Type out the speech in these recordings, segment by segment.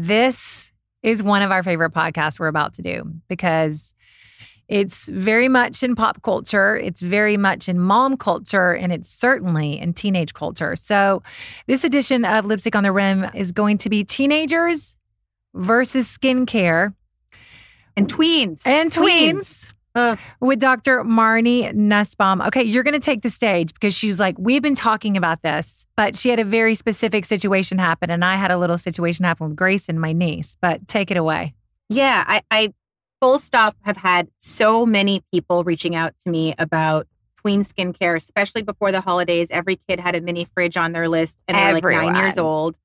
This is one of our favorite podcasts we're about to do because it's very much in pop culture, it's very much in mom culture, and it's certainly in teenage culture. So, this edition of Lipstick on the Rim is going to be teenagers versus skincare and tweens. And tweens. tweens. Ugh. With Dr. Marnie Nussbaum. Okay, you're going to take the stage because she's like, we've been talking about this, but she had a very specific situation happen, and I had a little situation happen with Grace and my niece. But take it away. Yeah, I, I full stop have had so many people reaching out to me about tween skincare, especially before the holidays. Every kid had a mini fridge on their list and they're Everyone. like nine years old.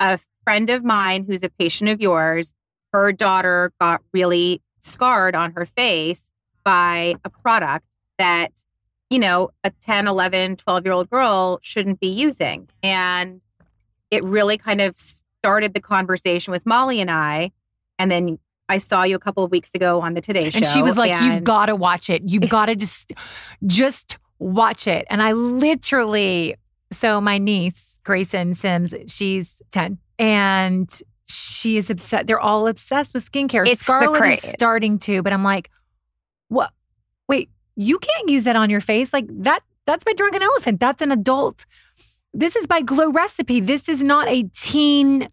A friend of mine who's a patient of yours, her daughter got really scarred on her face by a product that, you know, a 10, 11, 12 year old girl shouldn't be using. And it really kind of started the conversation with Molly and I. And then I saw you a couple of weeks ago on the Today Show. And she was like, and- You've got to watch it. You've got to just, just watch it. And I literally, so my niece, Grayson Sims, she's 10. And she is obsessed. They're all obsessed with skincare. It's Scarlett is starting to, but I'm like, what? Wait, you can't use that on your face. Like that. That's by Drunk Elephant. That's an adult. This is by Glow Recipe. This is not a teen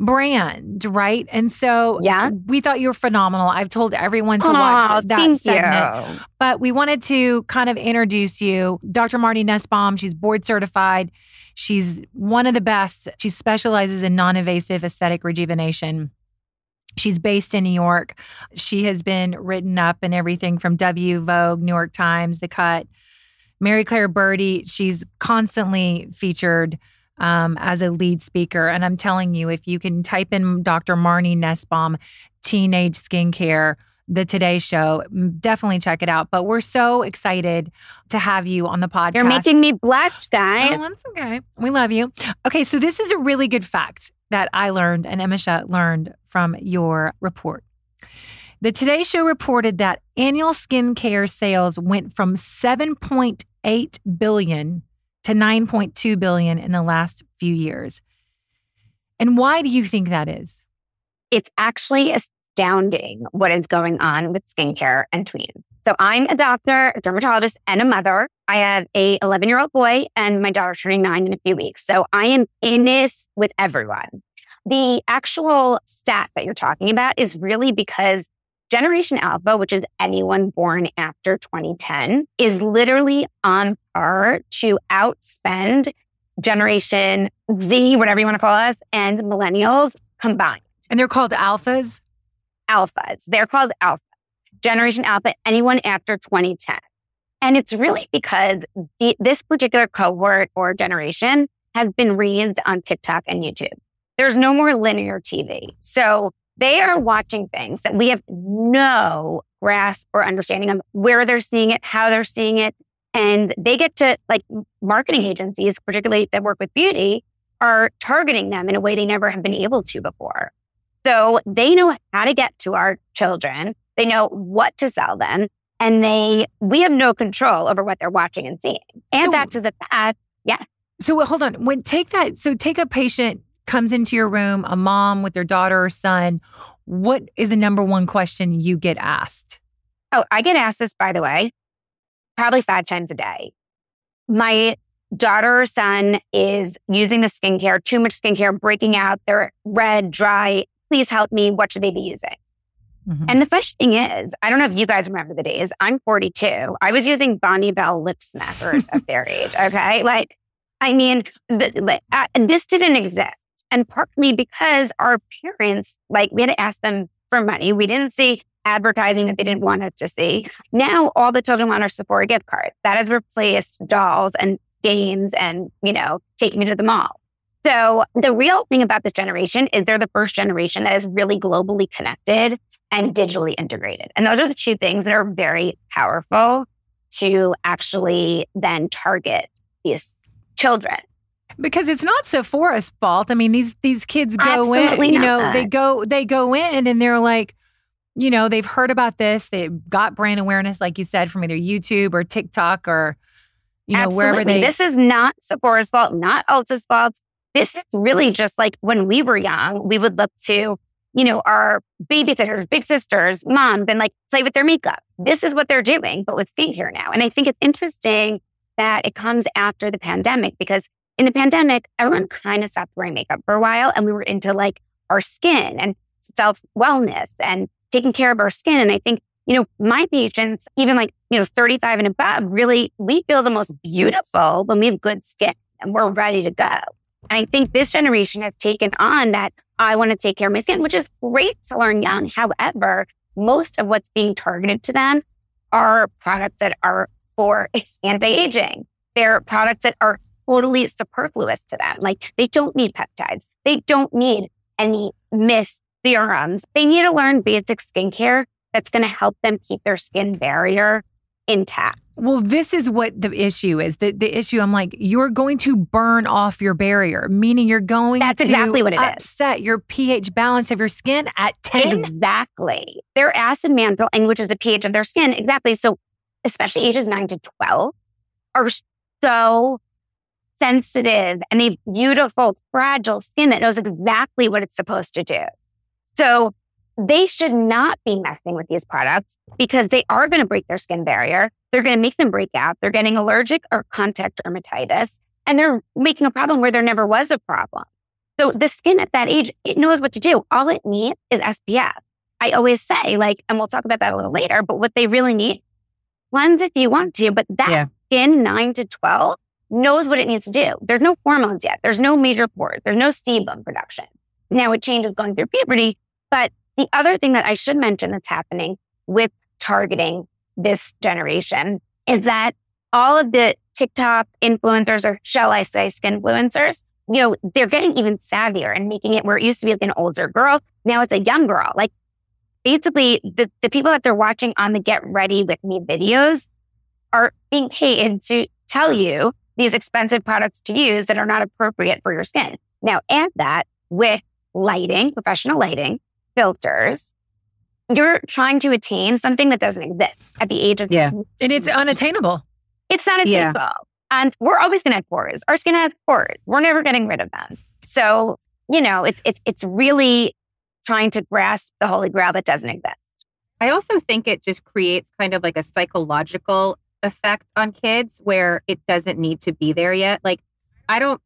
brand, right? And so yeah. we thought you were phenomenal. I've told everyone to oh, watch that segment. You. But we wanted to kind of introduce you. Dr. Marnie Nussbaum, she's board certified. She's one of the best. She specializes in non-invasive aesthetic rejuvenation. She's based in New York. She has been written up in everything from W, Vogue, New York Times, The Cut. Marie Claire Byrdie, she's constantly featured um, as a lead speaker. And I'm telling you, if you can type in Dr. Marnie Nussbaum, teenage skincare, the Today Show, definitely check it out. But we're so excited to have you on the podcast. You're making me blush, guys. Oh, that's okay. We love you. Okay, so this is a really good fact that I learned and Emisha learned from your report. The Today Show reported that annual skincare sales went from 7.8 billion to 9.2 billion in the last few years. And why do you think that is? It's actually astounding what is going on with skincare and tweens. So I'm a doctor, a dermatologist, and a mother. I have a 11 year old boy, and my daughter's turning nine in a few weeks. So I am in this with everyone. The actual stat that you're talking about is really because Generation Alpha, which is anyone born after 2010, is literally on par to outspend Generation Z, whatever you want to call us, and millennials combined. And they're called alphas? Alphas. They're called alpha. Generation Alpha, anyone after 2010. And it's really because the, this particular cohort or generation has been raised on TikTok and YouTube. There's no more linear TV. So they are watching things that we have no grasp or understanding of where they're seeing it, how they're seeing it. And they get to, like, marketing agencies, particularly that work with beauty, are targeting them in a way they never have been able to before. So they know how to get to our children. They know what to sell them. And they, we have no control over what they're watching and seeing. And so, back to the fact, yeah. So hold on. When take that, so take a patient comes into your room, a mom with their daughter or son, what is the number one question you get asked? Oh, I get asked this, by the way, probably five times a day. My daughter or son is using the skincare, too much skincare, breaking out. They're red, dry. Please help me. What should they be using? Mm-hmm. And the funny thing is, I don't know if you guys remember the days. I'm 42. I was using Bonne Bell lip smackers at their age. Okay. Like, I mean, the, uh, this didn't exist. And partly because our parents, like, we had to ask them for money. We didn't see advertising that they didn't want us to see. Now all the children want our Sephora gift card. That has replaced dolls and games and, you know, take me to the mall. So the real thing about this generation is they're the first generation that is really globally connected and digitally integrated. And those are the two things that are very powerful to actually then target these children. Because it's not Sephora's fault. I mean, these these kids go Absolutely in, you know, not. they go they go in and they're like, you know, they've heard about this, they've got brand awareness, like you said, from either YouTube or TikTok or you know, Absolutely. wherever they This is not Sephora's fault, not Ulta's fault. This is really just like when we were young, we would look to, you know, our babysitters, big sisters, moms, and like play with their makeup. This is what they're doing, but with skincare now. And I think it's interesting that it comes after the pandemic because in the pandemic, everyone kind of stopped wearing makeup for a while and we were into like our skin and self wellness and taking care of our skin. And I think, you know, my patients, even like, you know, 35 and above, really, we feel the most beautiful when we have good skin and we're ready to go. And I think this generation has taken on that I want to take care of my skin, which is great to learn young. However, most of what's being targeted to them are products that are for anti-aging. They're products that are totally superfluous to them. Like they don't need peptides. They don't need any mist serums. They need to learn basic skincare that's going to help them keep their skin barrier intact. Well, this is what the issue is. The the issue I'm like, you're going to burn off your barrier, meaning you're going That's to exactly what it is. upset your pH balance of your skin at 10. Exactly. Their acid mantle, and which is the pH of their skin, exactly. So, especially ages nine to 12, are so sensitive and they have beautiful, fragile skin that knows exactly what it's supposed to do. So, they should not be messing with these products because they are going to break their skin barrier. They're going to make them break out. They're getting allergic or contact dermatitis, and they're making a problem where there never was a problem. So the skin at that age, it knows what to do. All it needs is SPF. I always say, like, and we'll talk about that a little later, but what they really need, cleanse if you want to, but that Yeah. skin nine to 12 knows what it needs to do. There's no hormones yet. There's no major pores. There's no sebum production. Now it changes going through puberty. But the other thing that I should mention that's happening with targeting this generation is that all of the TikTok influencers, or shall I say, skin influencers, you know, they're getting even savvier and making it where it used to be like an older girl. Now it's a young girl. Like basically the, the people that they're watching on the get ready with me videos are being paid to tell you these expensive products to use that are not appropriate for your skin. Now add that with lighting, professional lighting, filters. You're trying to attain something that doesn't exist at the age of Yeah. And it's unattainable. it's not Yeah. attainable. And we're always going to have pores. Our skin has pores. We're never getting rid of them. So, you know, it's, it's, it's really trying to grasp the holy grail that doesn't exist. I also think it just creates kind of like a psychological effect on kids where it doesn't need to be there yet. Like I don't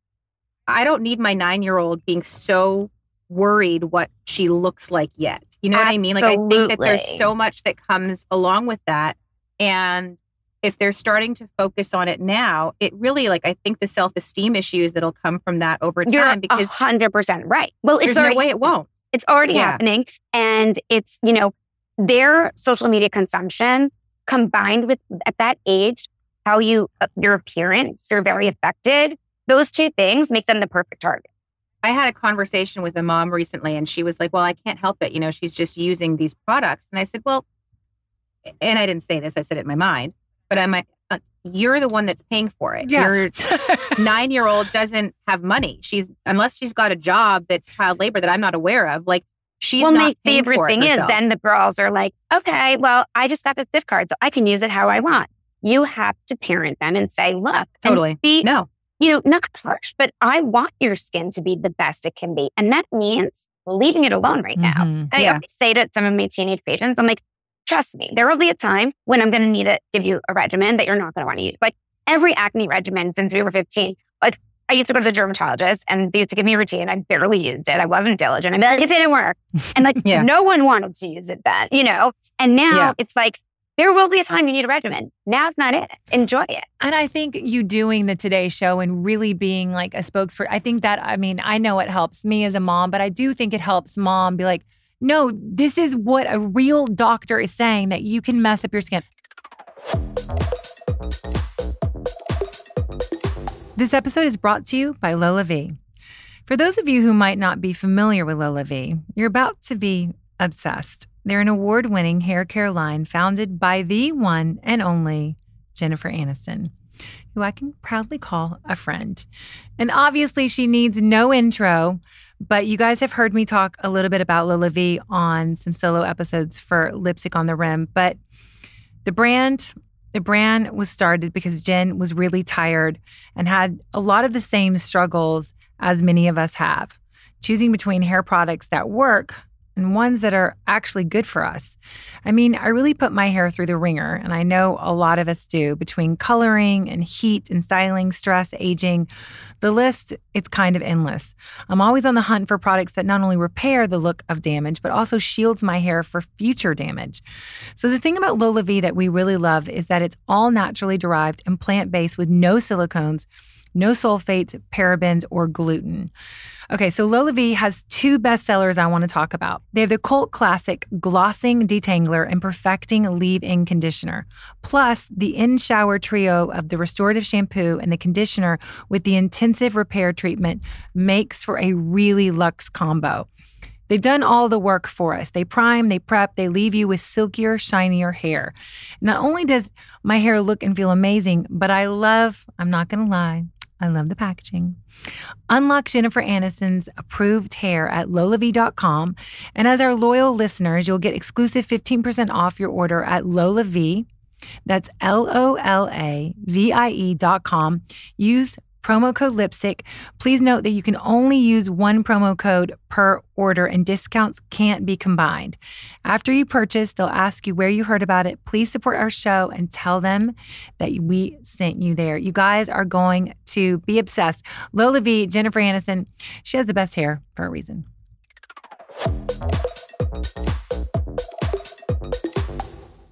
I don't need my 9-year-old being so worried what she looks like yet. You know what I mean? Like I think that there's so much that comes along with that and if they're starting to focus on it now, it really like I think the self-esteem issues that'll come from that over You're time because hundred percent right. Well, it's there's no way it won't. it's already Yeah. happening. And it's, you know, their social media consumption combined with at that age, how you, uh, your appearance, you're very affected. Those two things make them the perfect target. I had a conversation with a mom recently and she was like, Well, I can't help it. You know, she's just using these products. And I said, Well, and I didn't say this, I said it in my mind, but I'm like, uh, You're the one that's paying for it. Yeah. Your nine year old doesn't have money. She's, unless she's got a job that's child labor that I'm not aware of, like, she's well, my favorite thing is then the girls are like, okay, well, I just got this gift card, so I can use it how I want. You have to parent them and say, look, Totally. be, No. You know, not harsh, but I want your skin to be the best it can be. And that means leaving it alone right now. Mhm. And I Yeah. say to some of my teenage patients, I'm like, trust me, there will be a time when I'm going to need to give you a regimen that you're not going to want to use. Like every acne regimen since we were 15, like I used to go to the dermatologist and they used to give me a routine. I barely used it. I wasn't diligent. Be like, it didn't work. And like, Yeah. no one wanted to use it then, you know? And now Yeah. it's like, there will be a time you need a regimen. Now's not it. Enjoy it. And I think you doing the Today Show and really being like a spokesperson, I think that, I mean, I know it helps me as a mom, but I do think it helps mom be like, no, this is what a real doctor is saying that you can mess up your skin. This episode is brought to you by LolaVie. For those of you who might not be familiar with LolaVie, you're about to be obsessed. They're an award winning hair care line founded by the one and only Jennifer Aniston, who I can proudly call a friend. And obviously, she needs no intro, but you guys have heard me talk a little bit about LolaVie on some solo episodes for Lipstick on the Rim. But the brand, the brand was started because Jen was really tired and had a lot of the same struggles as many of us have, choosing between hair products that work and ones that are actually good for us. I mean, I really put my hair through the ringer, and I know a lot of us do between coloring and heat and styling, stress, aging. The list, it's kind of endless. I'm always on the hunt for products that not only repair the look of damage, but also shields my hair for future damage. So the thing about LolaVie that we really love is that it's all naturally derived and plant-based with no silicones no sulfates, parabens, or gluten. Okay, so LolaVie has two bestsellers I want to talk about. They have the cult classic Glossing Detangler and Perfecting Leave In Conditioner, plus the in shower trio of the restorative shampoo and the conditioner with the intensive repair treatment makes for a really luxe combo. They've done all the work for us. They prime, they prep, they leave you with silkier, shinier hair. Not only does my hair look and feel amazing, but I love, I'm not going to lie, I love the packaging. Unlock Jennifer Aniston's approved hair at lolavie.com. And as our loyal listeners, you'll get exclusive 15% off your order at LolaVie. That's L O L A V I E dot com. Use promo code lipstick. Please note that you can only use one promo code per order and discounts can't be combined. After you purchase, they'll ask you where you heard about it. Please support our show and tell them that we sent you there. You guys are going to be obsessed. LolaVie, Jennifer Aniston, she has the best hair for a reason.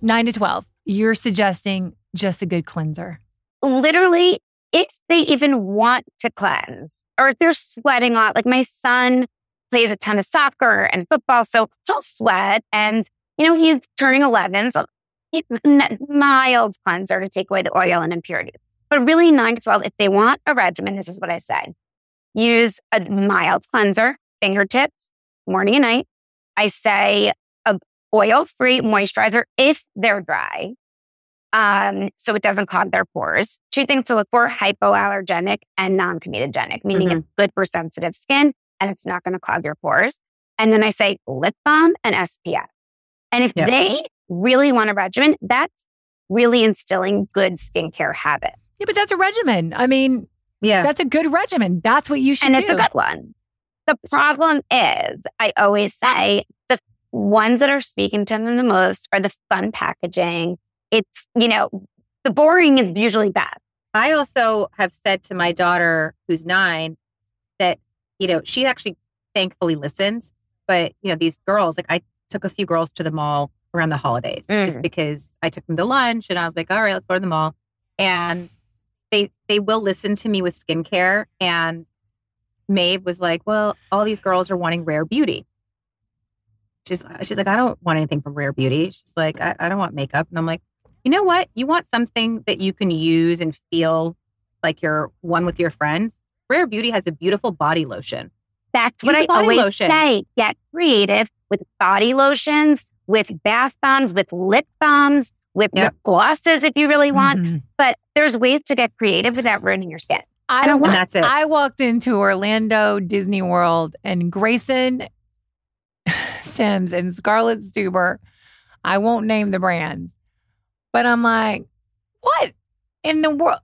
Nine to 12, you're suggesting just a good cleanser. Literally, if they even want to cleanse or if they're sweating a lot, like my son plays a ton of soccer and football, so he'll sweat. And, you know, he's turning 11, so mild cleanser to take away the oil and impurities. But really, 9 to 12, if they want a regimen, this is what I say use a mild cleanser, fingertips, morning and night. I say uh, a oil free moisturizer if they're dry um, so it doesn't clog their pores. Two things to look for hypoallergenic and non comedogenic, meaning mm-hmm. it's good for sensitive skin and it's not going to clog your pores. And then I say lip balm and SPF. And if yep. they really want a regimen, that's really instilling good skincare habits. Yeah, but that's a regimen. I mean, yeah, that's a good regimen. That's what you should and do. it's a good one. The problem is, I always say the ones that are speaking to them the most are the fun packaging, it's, you know, the boring is usually bad. I also have said to my daughter, who's nine, that, you know, she actually thankfully listens. But, you know, these girls, like I took a few girls to the mall around the holidays mm. just because I took them to lunch and I was like, all right, let's go to the mall. And they they will listen to me with skincare. And Maeve was like, well, all these girls are wanting rare beauty. She's she's like, I don't want anything from rare beauty. She's like, I, I don't want makeup. And I'm like, you know what? You want something that you can use and feel like you're one with your friends. Rare Beauty has a beautiful body lotion. That's use what I always lotion. say. Get creative with body lotions, with bath bombs, with lip balms, with yep. lip glosses if you really want. Mm-hmm. But there's ways to get creative without ruining your skin. I don't want that's it. I walked into Orlando Disney World and Grayson Sims and Scarlett Stuber, I won't name the brands, but I'm like, what in the world?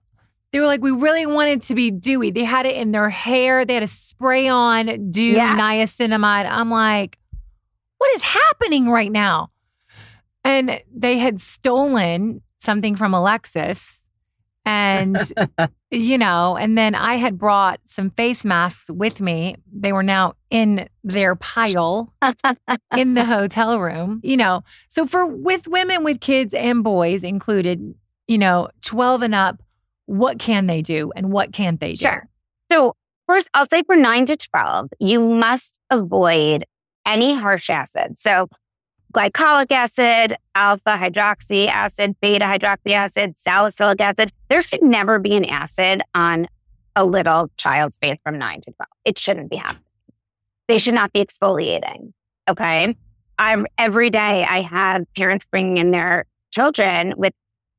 They were like, we really wanted to be dewy. They had it in their hair. They had a spray on dew yeah. niacinamide. I'm like, what is happening right now? And they had stolen something from Alexis and, you know, and then I had brought some face masks with me. They were now in their pile in the hotel room, you know. So for with women with kids and boys included, you know, 12 and up, what can they do and what can't they do? Sure. So first, I'll say for 9 to 12, you must avoid any harsh acid. So glycolic acid, alpha hydroxy acid, beta hydroxy acid, salicylic acid. There should never be an acid on a little child's face from nine to 12. It shouldn't be happening. They should not be exfoliating. Okay. I'm every day I have parents bringing in their children with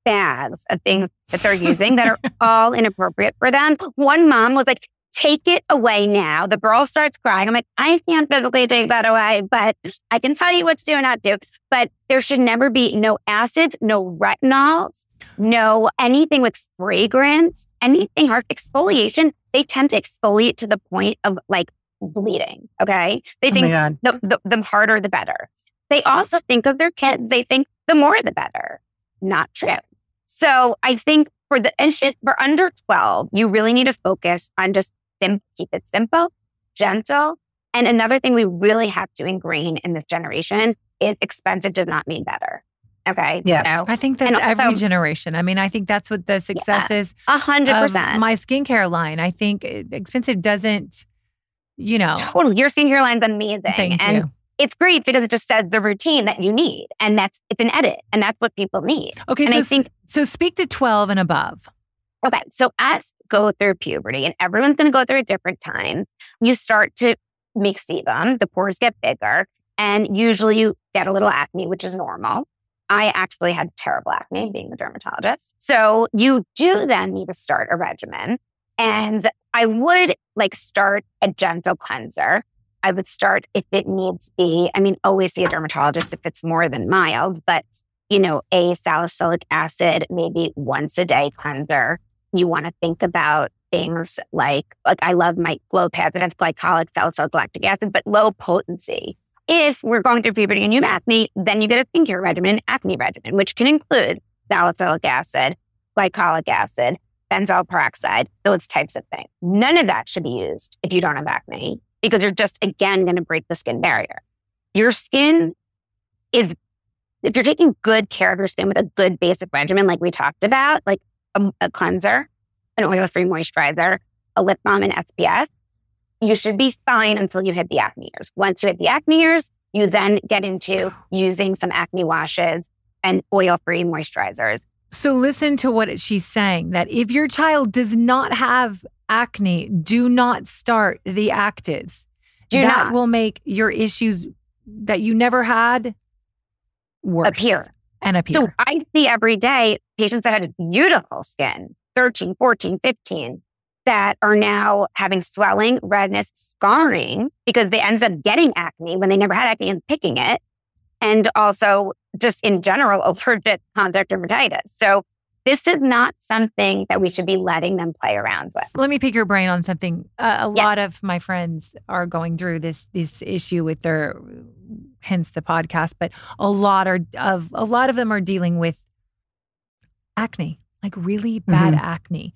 bags of things that they're using that are all inappropriate for them. One mom was like, take it away now. The girl starts crying. I'm like, I can't physically take that away, but I can tell you what to do and not do. But there should never be no acids, no retinols, no anything with fragrance, anything hard exfoliation. They tend to exfoliate to the point of like bleeding. Okay. They Oh think God. the, the, the harder, the better. They also think of their kids. They think the more, the better. Not true. So I think for the, and for under 12, you really need to focus on just sim- keep it simple, gentle. And another thing we really have to ingrain in this generation is expensive does not mean better. Okay. Yeah. So I think that's And every generation. I mean, I think that's what the success is a hundred percent. my skincare line. I think uh, expensive doesn't, you know. Totally. Your skincare line's amazing. Thank and you. it's great because it just says the routine that you need. And that's, it's an edit. And that's what people need. Okay, and so I think so speak to twelve and above. Okay. So as go through puberty, and everyone's going to go through at different times, you start to make sebum, the pores get bigger, and usually you get a little acne, which is normal. I actually had terrible acne being a dermatologist. So you do then need to start a regimen. And I would like start a gentle cleanser. I would start if it needs be. I mean, always see a dermatologist if it's more than mild, but you know, a salicylic acid, maybe once a day cleanser. You want to think about things like, like I love my glow pads that has glycolic salicylic lactic acid, but low potency. If we're going through puberty and you have acne, then you get a skincare regimen, an acne regimen, which can include salicylic acid, glycolic acid, benzoyl peroxide, those types of things. None of that should be used if you don't have acne because you're just, again, going to break the skin barrier. Your skin is, if you're taking good care of your skin with a good basic regimen, like we talked about, like a, a cleanser, an oil free moisturizer, a lip balm, and SPF, you should be fine until you hit the acne years. Once you hit the acne years, you then get into using some acne washes and oil free moisturizers. So listen to what she's saying that if your child does not have acne, do not start the actives. Do that not. will make your issues that you never had worse Appear. and appear. So I see every day patients that had beautiful skin, 13, 14, 15, that are now having swelling, redness, scarring because they ended up getting acne when they never had acne and picking it. And also just in general, allergic contact dermatitis. So this is not something that we should be letting them play around with. Let me pick your brain on something. Uh, a Yes. lot of my friends are going through this this issue with their, hence the podcast. But a lot are of a lot of them are dealing with acne, like really bad acne.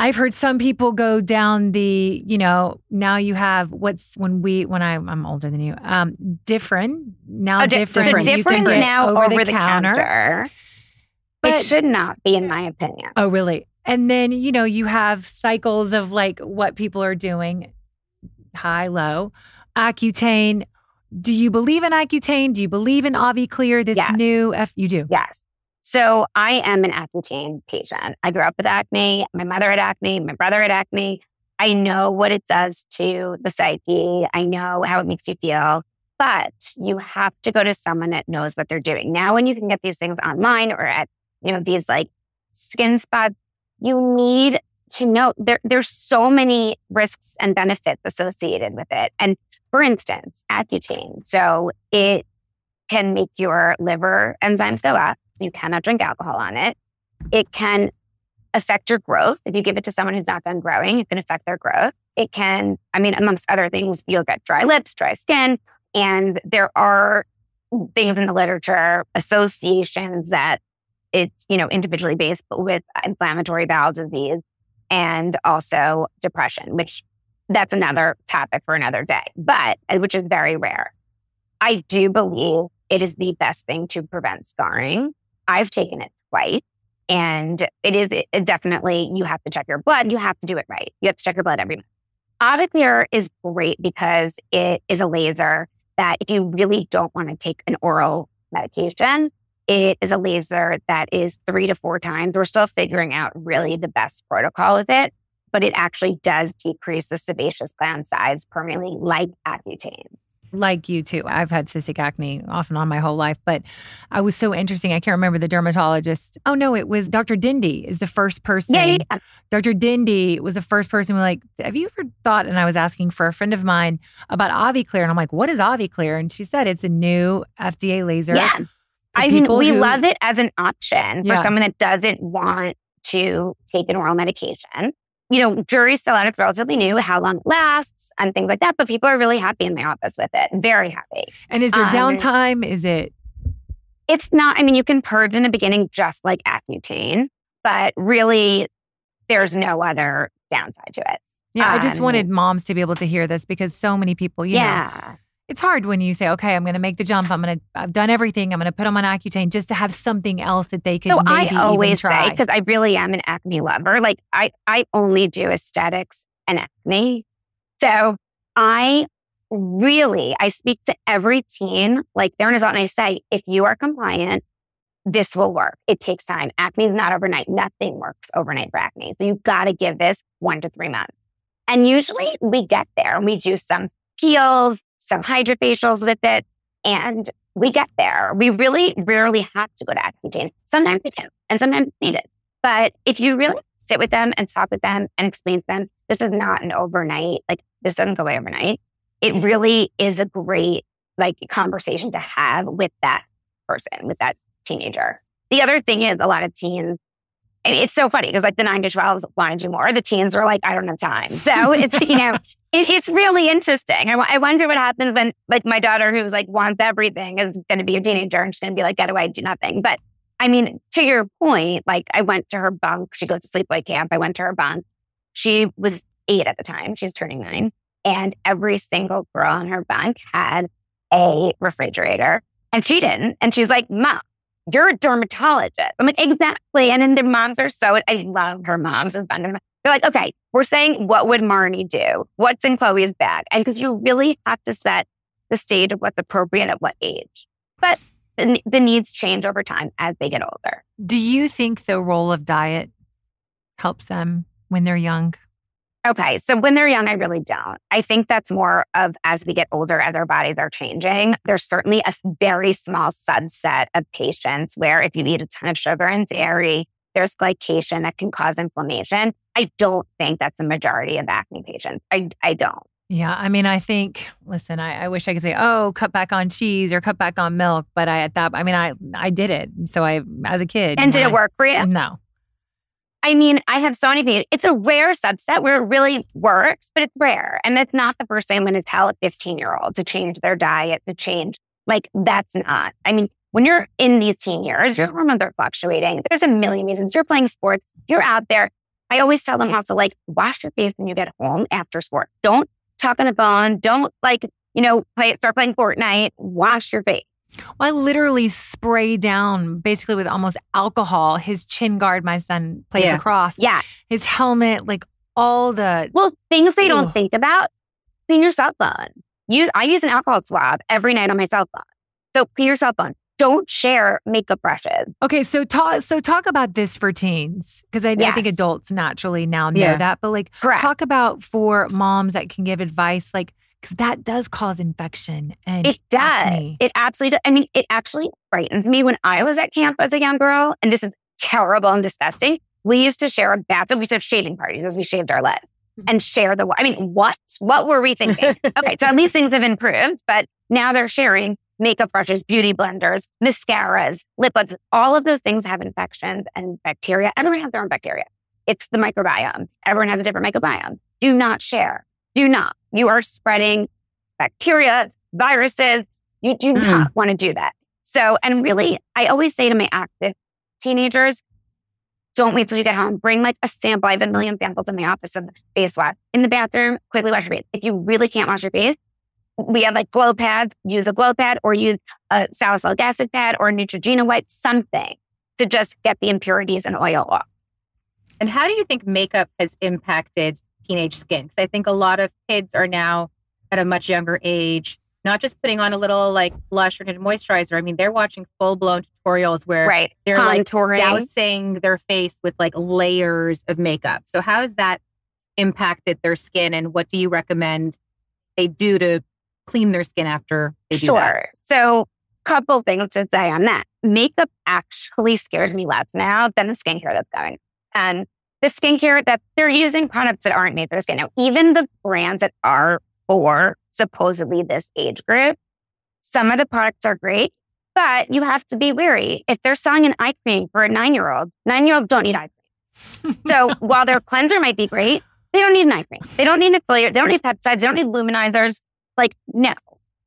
I've heard some people go down the, you know, now you have what's when we when I I'm older than you, um, different now Oh, di- different. So different get now over, the, counter. But- it should not be, in my opinion. Oh, really? And then, you know, you have cycles of like what people are doing high, low. Accutane. Do you believe in Accutane? Do you believe in AviClear, this Yes. new F? You do. Yes. So I am an Accutane patient. I grew up with acne. My mother had acne. My brother had acne. I know what it does to the psyche. I know how it makes you feel. But you have to go to someone that knows what they're doing. Now, when you can get these things online or at, you know, these like skin spots, you need to know there, there's so many risks and benefits associated with it. And for instance, Accutane. So it can make your liver enzymes go up. You cannot drink alcohol on it. It can affect your growth. If you give it to someone who's not done growing, it can affect their growth. It can, I mean, amongst other things, you'll get dry lips, dry skin. And there are things in the literature, associations that it's, you know, individually based, but with inflammatory bowel disease and also depression, which that's another topic for another day, but uh, which is very rare. I do believe it is the best thing to prevent scarring. I've taken it twice. And it is it definitely, you have to check your blood. You have to do it right. You have to check your blood every month. Aviclear is great because it is a laser that if you really don't want to take an oral medication, it is a laser that is three to four times. We're still figuring out really the best protocol with it, but it actually does decrease the sebaceous gland size permanently, like Accutane like you too. I've had cystic acne off and on my whole life, but I was so interesting. I can't remember the dermatologist. Oh no, it was Dr. Dindy is the first person. Yeah, yeah. Dr. Dindy was the first person who like, have you ever thought? And I was asking for a friend of mine about AviClear, and I'm like, what is AviClear? And she said it's a new FDA laser. Yeah. I mean, we who, love it as an option for yeah. someone that doesn't want to take an oral medication you know, jury's still out. It's relatively new, how long it lasts and things like that. But people are really happy in my office with it. Very happy. And is there um, downtime? Is it? It's not. I mean, you can purge in the beginning just like Accutane, but really, there's no other downside to it. Yeah, um, I just wanted um, moms to be able to hear this because so many people, you yeah. know, it's hard when you say, okay, I'm going to make the jump. I'm going to, I've done everything. I'm going to put them on Accutane just to have something else that they can. So I always say, because I really am an acne lover, like I, I only do aesthetics and acne. So I really, I speak to every teen, like there is and I say, if you are compliant, this will work. It takes time. Acne is not overnight. Nothing works overnight for acne. So you've got to give this one to three months. And usually we get there and we do some peels, some hydrofacials with it, and we get there. We really rarely have to go to Accutane. Sometimes we do, and sometimes it's needed. But if you really sit with them and talk with them and explain to them, this is not an overnight, like this doesn't go away overnight. It really is a great like conversation to have with that person, with that teenager. The other thing is a lot of teens it's so funny because like the nine to 12s want to do more. The teens are like, I don't have time. So it's, you know, it, it's really interesting. I, I wonder what happens when like my daughter who's like wants everything is going to be a teenager and she's going to be like, get away, do nothing. But I mean, to your point, like I went to her bunk. She goes to sleepaway camp. I went to her bunk. She was eight at the time. She's turning nine. And every single girl on her bunk had a refrigerator and she didn't. And she's like, Mom, you're a dermatologist. I'm like, exactly. And then their moms are so, I love her moms. They're like, okay, we're saying, what would Marnie do? What's in Chloe's bag? And because you really have to set the stage of what's appropriate at what age. But the, the needs change over time as they get older. Do you think the role of diet helps them when they're young? Okay. So when they're young, I really don't. I think that's more of as we get older, as our bodies are changing. There's certainly a very small subset of patients where if you eat a ton of sugar and dairy, there's glycation that can cause inflammation. I don't think that's the majority of acne patients. I, I don't. Yeah, I mean, I think. Listen, I, I, wish I could say, "Oh, cut back on cheese or cut back on milk," but I at that, I mean, I I did it. So I, as a kid, and did it work for you? No, I mean, I have so many people. It's a rare subset where it really works, but it's rare. And it's not the first thing I'm going to tell a 15 year old to change their diet, to change. Like, that's not. I mean, when you're in these teen years, your hormones are fluctuating. There's a million reasons. You're playing sports, you're out there. I always tell them also, like, wash your face when you get home after sport. Don't talk on the phone. Don't, like, you know, play, start playing Fortnite. Wash your face. Well, I literally spray down basically with almost alcohol his chin guard my son plays yeah. lacrosse. Yes. His helmet, like all the Well, things they don't think about. Clean your cell phone. Use I use an alcohol swab every night on my cell phone. So clean your cell phone. Don't share makeup brushes. Okay, so talk so talk about this for teens because I, yes. I, think adults naturally now know yeah. that, but like Correct. talk about for moms that can give advice like because that does cause infection and it does. acne. it absolutely does i mean it actually frightens me when i was at camp as a young girl and this is terrible and disgusting. We used to share a bathtub we used to have shaving parties as we shaved our lead mm-hmm. and share the i mean what what were we thinking? Okay so at least things have improved but now they're sharing makeup brushes beauty blenders mascaras lip buds all of those things have infections and bacteria. Everyone has their own bacteria. It's the microbiome. Everyone has a different microbiome. Do not share. Do not you are spreading bacteria, viruses. You do mm. not want to do that. So, and really, I always say to my active teenagers, don't wait till you get home. Bring like a sample. I have a million samples in my office of face wash. In the bathroom, quickly wash your face. If you really can't wash your face, we have like glow pads. Use a glow pad or use a salicylic acid pad or a Neutrogena wipe, something to just get the impurities and oil off. And how do you think makeup has impacted teenage skin. Because I think a lot of kids are now at a much younger age not just putting on a little like blush or moisturizer. I mean, they're watching full blown tutorials where right. they're Contouring. like dousing their face with like layers of makeup. So how has that impacted their skin and what do you recommend they do to clean their skin after they do sure. So couple things to say on that. Makeup actually scares me less now than the skincare that's going. And the skincare that they're using products that aren't made for the skin. Now, even the brands that are for supposedly this age group, some of the products are great, but you have to be wary. If they're selling an eye cream for a nine year old, nine year olds don't need eye cream. so while their cleanser might be great, they don't need an eye cream. They don't need exfoliator. They don't need peptides. They don't need luminizers. Like, no.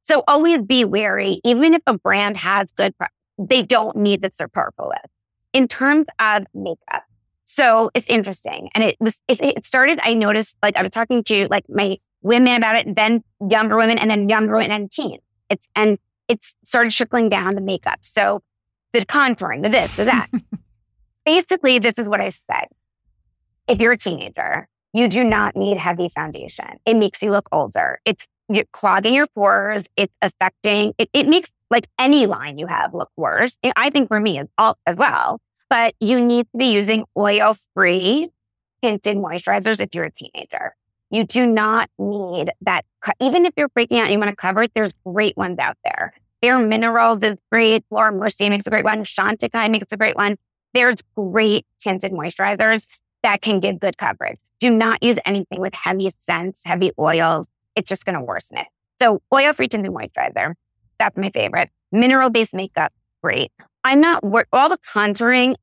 So always be wary, even if a brand has good, products, they don't need powerful with. In terms of makeup, so it's interesting. And it was, it, it started, I noticed, like I was talking to like my women about it, then younger women, and then younger women and teens. It's, and it's started trickling down the makeup. So the contouring, the this, the that. Basically, this is what I said. If you're a teenager, you do not need heavy foundation. It makes you look older. It's you're clogging your pores. It's affecting, it, it makes like any line you have look worse. I think for me as, as well, but you need to be using oil free tinted moisturizers if you're a teenager. You do not need that. Even if you're breaking out and you want to cover it, there's great ones out there. Bare Minerals is great. Laura Mercier makes a great one. Chantecaille makes a great one. There's great tinted moisturizers that can give good coverage. Do not use anything with heavy scents, heavy oils. It's just going to worsen it. So oil free tinted moisturizer. That's my favorite. Mineral based makeup. Great. I'm not all the contouring.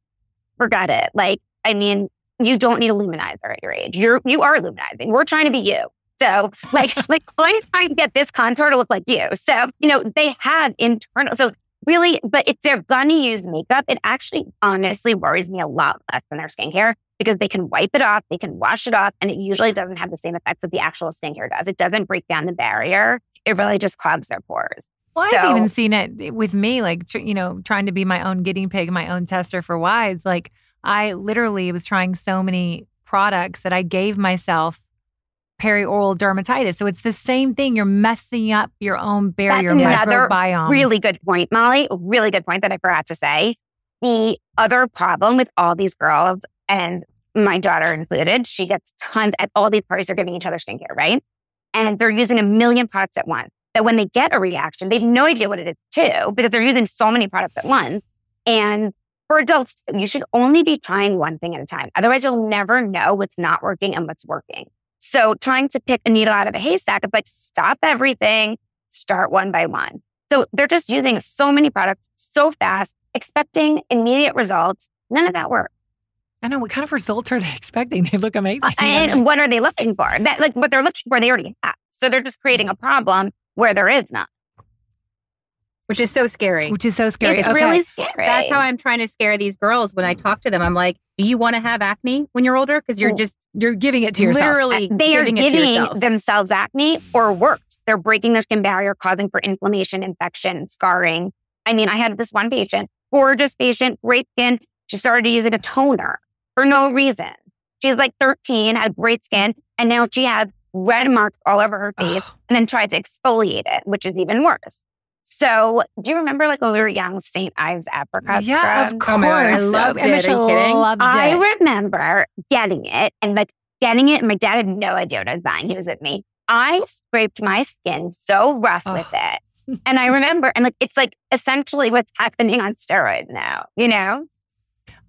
Forget it. Like, I mean, you don't need a luminizer at your age. You're you are luminizing. We're trying to be you. So like like I'm trying to get this contour to look like you. So, you know, they have internal so really, but if they're gonna use makeup, it actually honestly worries me a lot less than their skincare because they can wipe it off, they can wash it off, and it usually doesn't have the same effects that the actual skincare does. It doesn't break down the barrier. It really just clogs their pores. Well, so, I've even seen it with me, like, tr- you know, trying to be my own guinea pig, my own tester for wides. Like, I literally was trying so many products that I gave myself perioral dermatitis. So it's the same thing. You're messing up your own barrier microbiome. Really good point, Molly. Really good point that I forgot to say. The other problem with all these girls, and my daughter included, she gets tons at all these parties, they're giving each other skincare, right? And they're using a million products at once. That when they get a reaction, they have no idea what it is too, because they're using so many products at once. And for adults, you should only be trying one thing at a time. Otherwise, you'll never know what's not working and what's working. So trying to pick a needle out of a haystack, it's like stop everything, start one by one. So they're just using so many products so fast, expecting immediate results. None of that works. I know. What kind of results are they expecting? They look amazing. Uh, and what are they looking for? That like what they're looking for, they already have. So they're just creating a problem where there is none which is so scary. Which is so scary. It's okay. really scary. That's how I'm trying to scare these girls when I mm. talk to them. I'm like, do you want to have acne when you're older? Because you're just you're giving it to yourself. Literally, they giving are giving themselves acne, or worse, they're breaking their skin barrier, causing for inflammation, infection, scarring. I mean, I had this one patient, gorgeous patient, great skin. She started using a toner for no reason. She's like 13, had great skin, and now she has red marks all over her face, and then tried to exfoliate it, which is even worse. So, do you remember like when we were young, St. Ives apricot yeah, scrub? of oh course. Oh I loved it. Are you kidding? Loved I it. remember getting it and like getting it, and my dad had no idea what I was buying. He was with me. I scraped my skin so rough Oh. with it. And I remember, and like it's like essentially what's happening on steroids now, you know?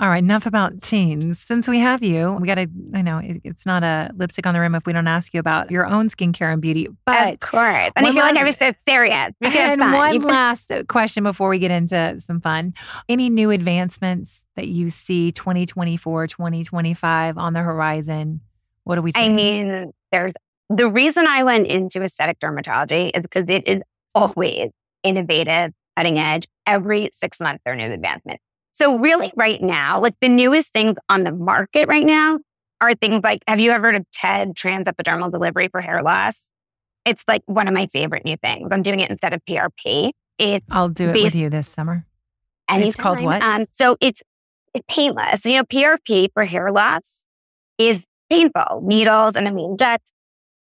All right, enough about teens. Since we have you, we got to, I know it, it's not a lipstick on the rim if we don't ask you about your own skincare and beauty. But of course. And I feel like last- I was so serious. And fun. one last question before we get into some fun. Any new advancements that you see 2024, 2025 on the horizon? What do we think? I mean, there's the reason I went into aesthetic dermatology is because it is always innovative, cutting edge. Every six months, there are new advancements. So, really, right now, like the newest things on the market right now are things like have you ever heard of TED trans epidermal delivery for hair loss? It's like one of my favorite new things. I'm doing it instead of PRP. It's I'll do it with you this summer. anytime. It's called what? Um, so it's painless. You know, PRP for hair loss is painful. Needles and immune jets.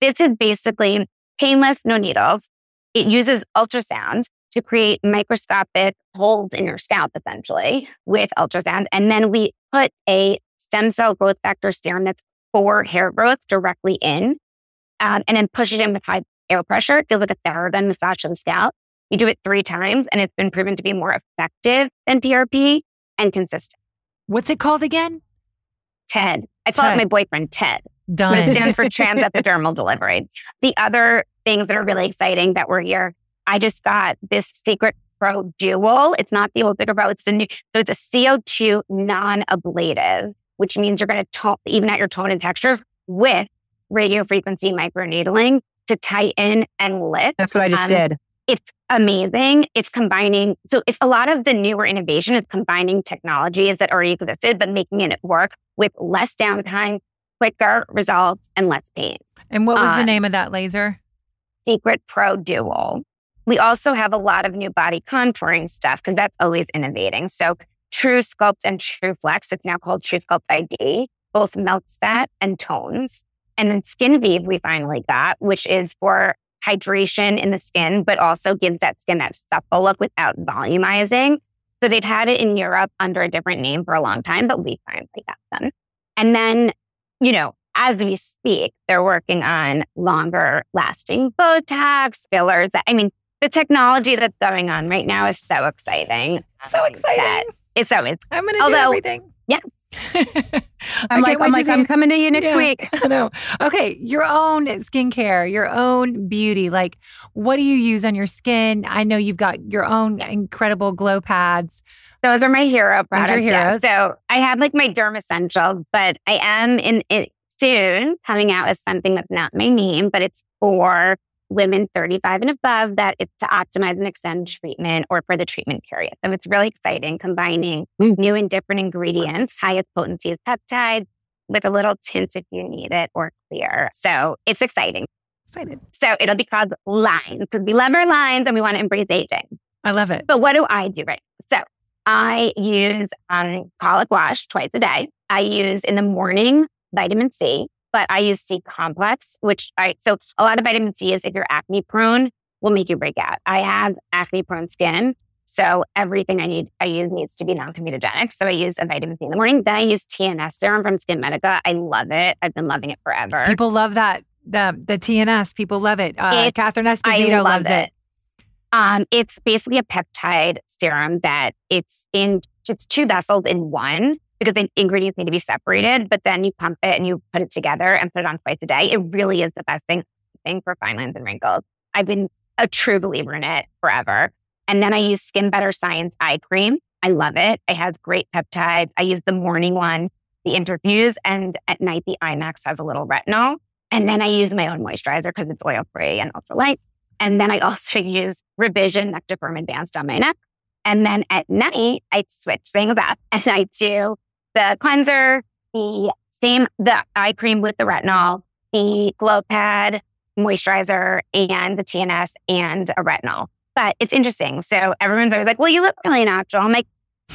This is basically painless, no needles. it uses ultrasound to create microscopic holes in your scalp, essentially, with ultrasound. And then we put a stem cell growth factor serum that's for hair growth directly in, um, and then push it in with high air pressure. It feels like a Theragun massage to the scalp. You do it three times, and it's been proven to be more effective than PRP and consistent. What's it called again? TED. I call Ted. it my boyfriend TED. Done. But it stands for trans epidermal delivery. The other things that are really exciting that we're here, I just got this Secret Pro Dual. It's not the old Bigger Pro. It's the new. So it's a CO2 non-ablative, which means you're going to tone, even out your tone and texture with radio frequency microneedling to tighten and lift. That's what I just Um, did. It's amazing. It's combining. So it's a lot of the newer innovation is combining technologies that already existed, but making it work with less downtime, quicker results, and less pain. and what was the uh, name of that laser? Secret Pro Dual. We also have a lot of new body contouring stuff because that's always innovating. So truSculpt and truFlex, it's now called truSculpt ID, both melts fat and tones. And then SkinVive we finally got, which is for hydration in the skin, but also gives that skin that supple look without volumizing. So they've had it in Europe under a different name for a long time, but we finally got them. And then, you know, as we speak, they're working on longer lasting Botox, fillers. I mean, the technology that's going on right now is so exciting. So exciting. It's always I'm going to do Although- everything. yeah. I'm like, I'm like, I'm coming to you next Yeah. week. I know. Okay, your own skincare, your own beauty. Like, what do you use on your skin? I know you've got your own incredible glow pads. those are my hero Those products. are yeah. So I have like my Derm Essentials, but I am in it soon coming out with something that's not my name, but it's for women 35 and above that it's to optimize and extend treatment or for the treatment period. So it's really exciting combining Mm. new and different ingredients, highest potency of peptides with a little tint if you need it or clear. So it's exciting. Excited. So it'll be called lines because we love our lines and we want to embrace aging. I love it. But what do I do right now? So I use um, colic wash twice a day. I use in the morning vitamin C, but I use C complex, which I, so a lot of vitamin C is if you're acne prone, will make you break out. I have acne prone skin. So everything I need, I use needs to be non-comedogenic. So I use a vitamin C in the morning. Then I use TNS serum from SkinMedica. I love it. I've been loving it forever. People love that. The the TNS. People love it. Uh, It's- Catherine Esposito love loves it. Um, it's basically a peptide serum that it's in it's two vessels in one because the ingredients need to be separated, but then you pump it and you put it together and put it on twice a day. It really is the best thing thing for fine lines and wrinkles. I've been a true believer in it forever. And then I use Skinbetter Science eye cream. I love it. It has great peptides. I use the morning one, the InterFuse, and at night the IMAX has a little retinol. And then I use my own moisturizer because it's oil free and ultra light. And then I also use Revision Nectifirm Advanced on my neck. And then at night, I switch things up and I do the cleanser, the same, the eye cream with the retinol, the glow pad, moisturizer, and the TNS and a retinol. But it's interesting. So everyone's always like, well, you look really natural. I'm like,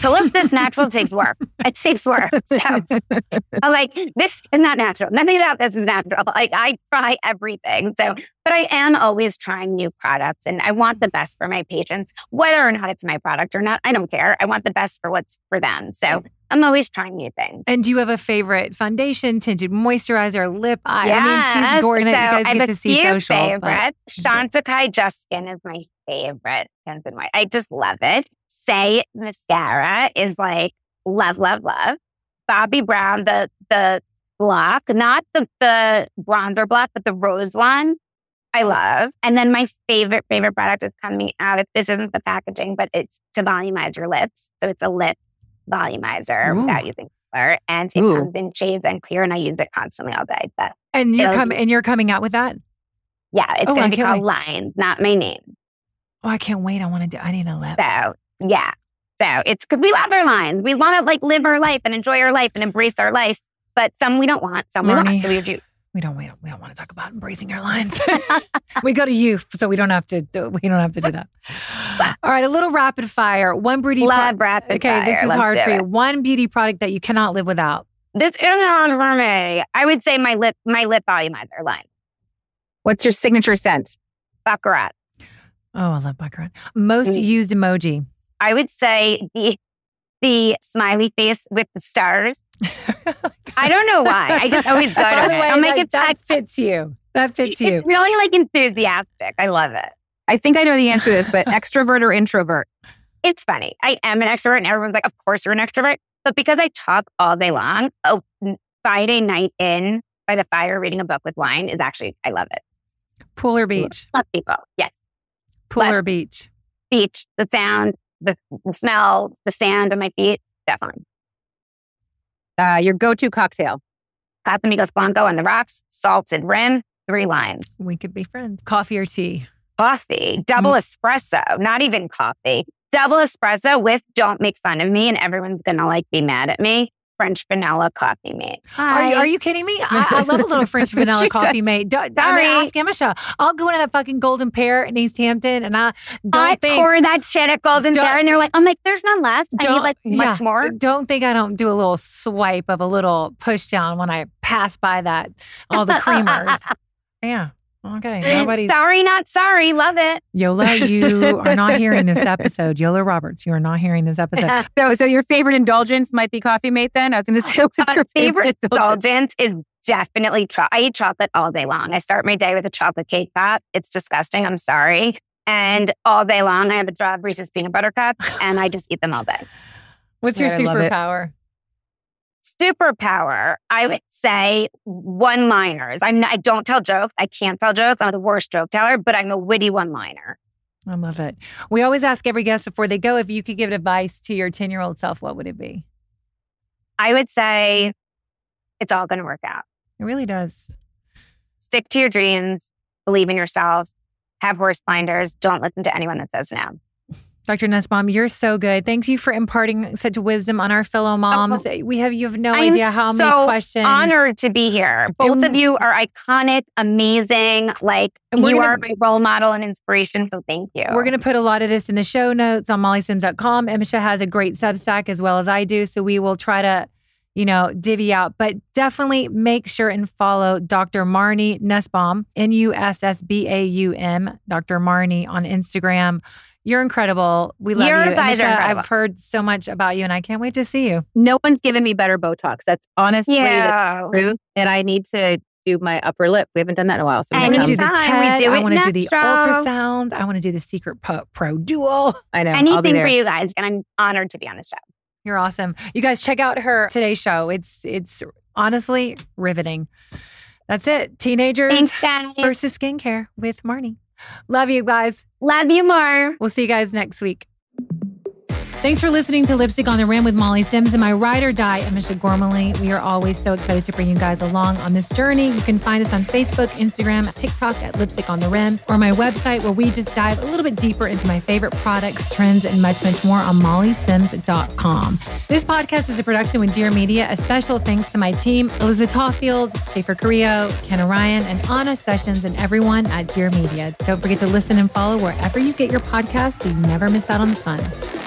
to look this natural takes work. It takes work. So I'm like, this is not natural. Nothing about this is natural. Like I try everything. So, but I am always trying new products and I want the best for my patients, whether or not it's my product or not. I don't care. I want the best for what's for them. So I'm always trying new things. And do you have a favorite foundation, tinted moisturizer, lip eye? I mean, she's gorgeous. So you guys I have get a to see social. but-. Just Skin is my favorite. Tinted white. I just love it. Saie mascara is like love, love, love. Bobbi Brown, the the block, not the the bronzer block, but the rose one. I love. And then my favorite, favorite product is coming out. This isn't the packaging, but it's to volumize your lips. So it's a lip volumizer Ooh. without using color. And it Ooh. comes in shades and clear, and I use it constantly all day. But And you're It'll coming be- and you're coming out with that? yeah, it's Oh, going to be called Lines, not my name. Oh, I can't wait. I want to do I need a lip. So yeah. So it's because we love our lines. We want to like live our life and enjoy our life and embrace our life. But some we don't want. Some we Marnie. want. So we do. We don't we don't we don't want to talk about embracing our lines. we go to you, so we don't have to do, we don't have to do that. All right, a little rapid fire. One beauty pro- Love rapid Okay, fire. this is Let's hard do for you. it. One beauty product that you cannot live without. This is hard for me. I would say my lip, my lip volumizer line. What's your signature scent? Baccarat. Oh, I love Baccarat. Most Mm. used emoji. I would say the the smiley face with the stars. I don't know why. I just always go to the it. way, I'm like, like, it's that like, fits you. That fits you. it's really like enthusiastic. I love it. I think I know the answer to this, but extrovert or introvert? It's funny. I am an extrovert, and everyone's like, "Of course you're an extrovert." But because I talk all day long, a Friday night in by the fire reading a book with wine is actually I love it. Pool or beach? Love people. Yes, Pool But- or beach? beach, the sound, the, the smell, the sand on my feet, definitely. Uh, your go-to cocktail? Casamigos Blanco on the rocks, salted rim, three lines. We could be friends. Coffee or tea? Coffee, double espresso, not even coffee. Double espresso with don't make fun of me and everyone's gonna like be mad at me. French vanilla coffee mate. Are you, are you kidding me? I, I love a little French vanilla coffee, does. mate. Do, I Sorry. mean, ask Amisha. I'll go into that fucking Golden Pear in East Hampton, and I don't I think pour that shit at Golden Don't- and they're like, I'm like, there's none left. I need like much yeah. more. Don't think I don't do a little swipe of a little push down when I pass by that all the creamers. yeah. Okay. Nobody's sorry, not sorry. Love it. Yola. You are not hearing this episode. Yola Roberts. You are not hearing this episode. So, so your favorite indulgence might be Coffee Mate. Then I was going to say, what's your favorite indulgence? indulgence is definitely chocolate. I eat chocolate all day long. I start my day with a chocolate cake pop. It's disgusting. I'm sorry. And all day long, I have a jar of Reese's peanut butter cups, and I just eat them all day. What's your Yeah, I superpower? Superpower, I would say one liners. I'm not, I don't tell jokes. I can't tell jokes. I'm the worst joke teller, but I'm a witty one liner. I love it. We always ask every guest before they go if you could give advice to your 10 year old self, what would it be? I would say it's all going to work out. It really does. Stick to your dreams, believe in yourself, have horse blinders. Don't listen to anyone that says no. Dr. Nussbaum, you're so good. Thanks you for imparting such wisdom on our fellow oh, moms. we have you have no Oh, I'm idea how so many questions. Honored to be here. Both of you are iconic, amazing. Like you gonna- are my role model and inspiration. So thank you. We're going to put a lot of this in the show notes on mollysims.com. Amisha has a great Substack as well as I do. So we will try to, you know, divvy out. But definitely make sure and follow Dr. Marnie Nussbaum, N U S S B A U M, Dr. Marnie on Instagram. You're incredible. We love You you. guys are Amisha, incredible. I've heard so much about you and I can't wait to see you. No one's given me better Botox. That's honestly the yeah. truth. And I need to do my upper lip. We haven't done that in a while. So I I'm want gonna do the Anytime. TED. do I want to do the natural. ultrasound. I want to do the secret pro, pro dual. I know. Anything for you guys. And I'm honored to be on the show. You're awesome. You guys check out her today's show. It's it's honestly riveting. That's it. Teenagers Thanks, versus skincare with Marnie. Love you guys. Love you more. We'll see you guys next week. Thanks for listening to Lipstick on the Rim with Molly Sims and my ride or die, Amisha Gormley. We are always so excited to bring you guys along on this journey. You can find us on Facebook, Instagram, TikTok at Lipstick on the Rim, or my website where we just dive a little bit deeper into my favorite products, trends, and much, much more on mollysims.com. This podcast is a production with Dear Media. A special thanks to my team, Elizabeth Tawfield, Schaefer Carrillo, Ken Ryan, and Anna Sessions, and everyone at Dear Media. Don't forget to listen and follow wherever you get your podcasts so you never miss out on the fun.